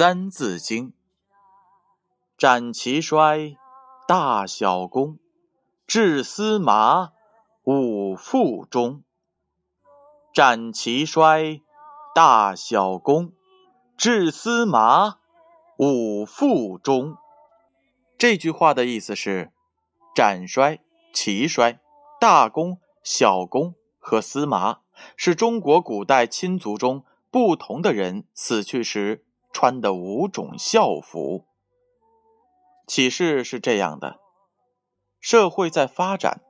三字经》：斩齐衰，大小功，治司马，五复中。斩齐衰，大小功，治司马，五复中。这句话的意思是：斩衰、齐衰、大功、小功和司马，是中国古代亲族中不同的人死去时。穿的五种校服。启示是这样的：社会在发展，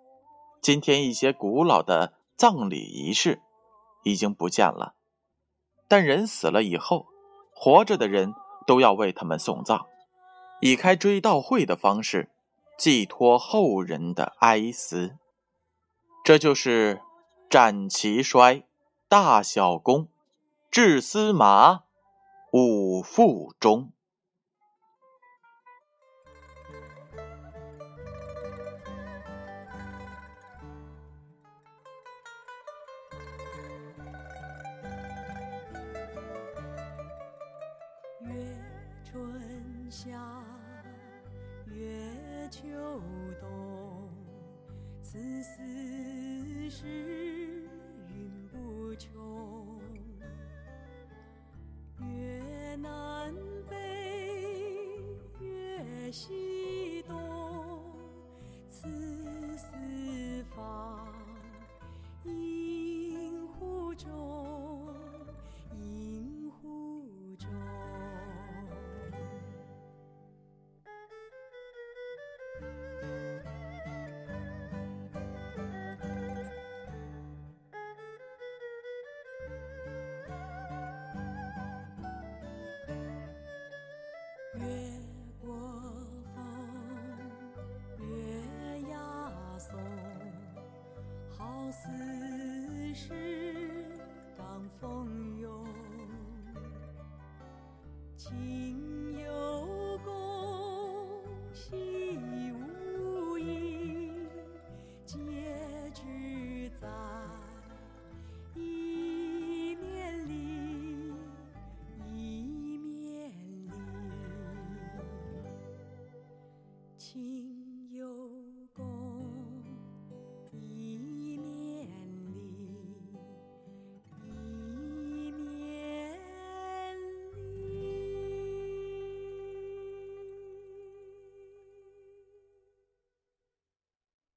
今天一些古老的葬礼仪式已经不见了，但人死了以后，活着的人都要为他们送葬，以开追悼会的方式寄托后人的哀思。这就是斩齐衰，大小功，治司马。五腹中。月春夏，月秋冬，此四时月是当风涌，情有功，戏无益，结局在一面里，一面里，情。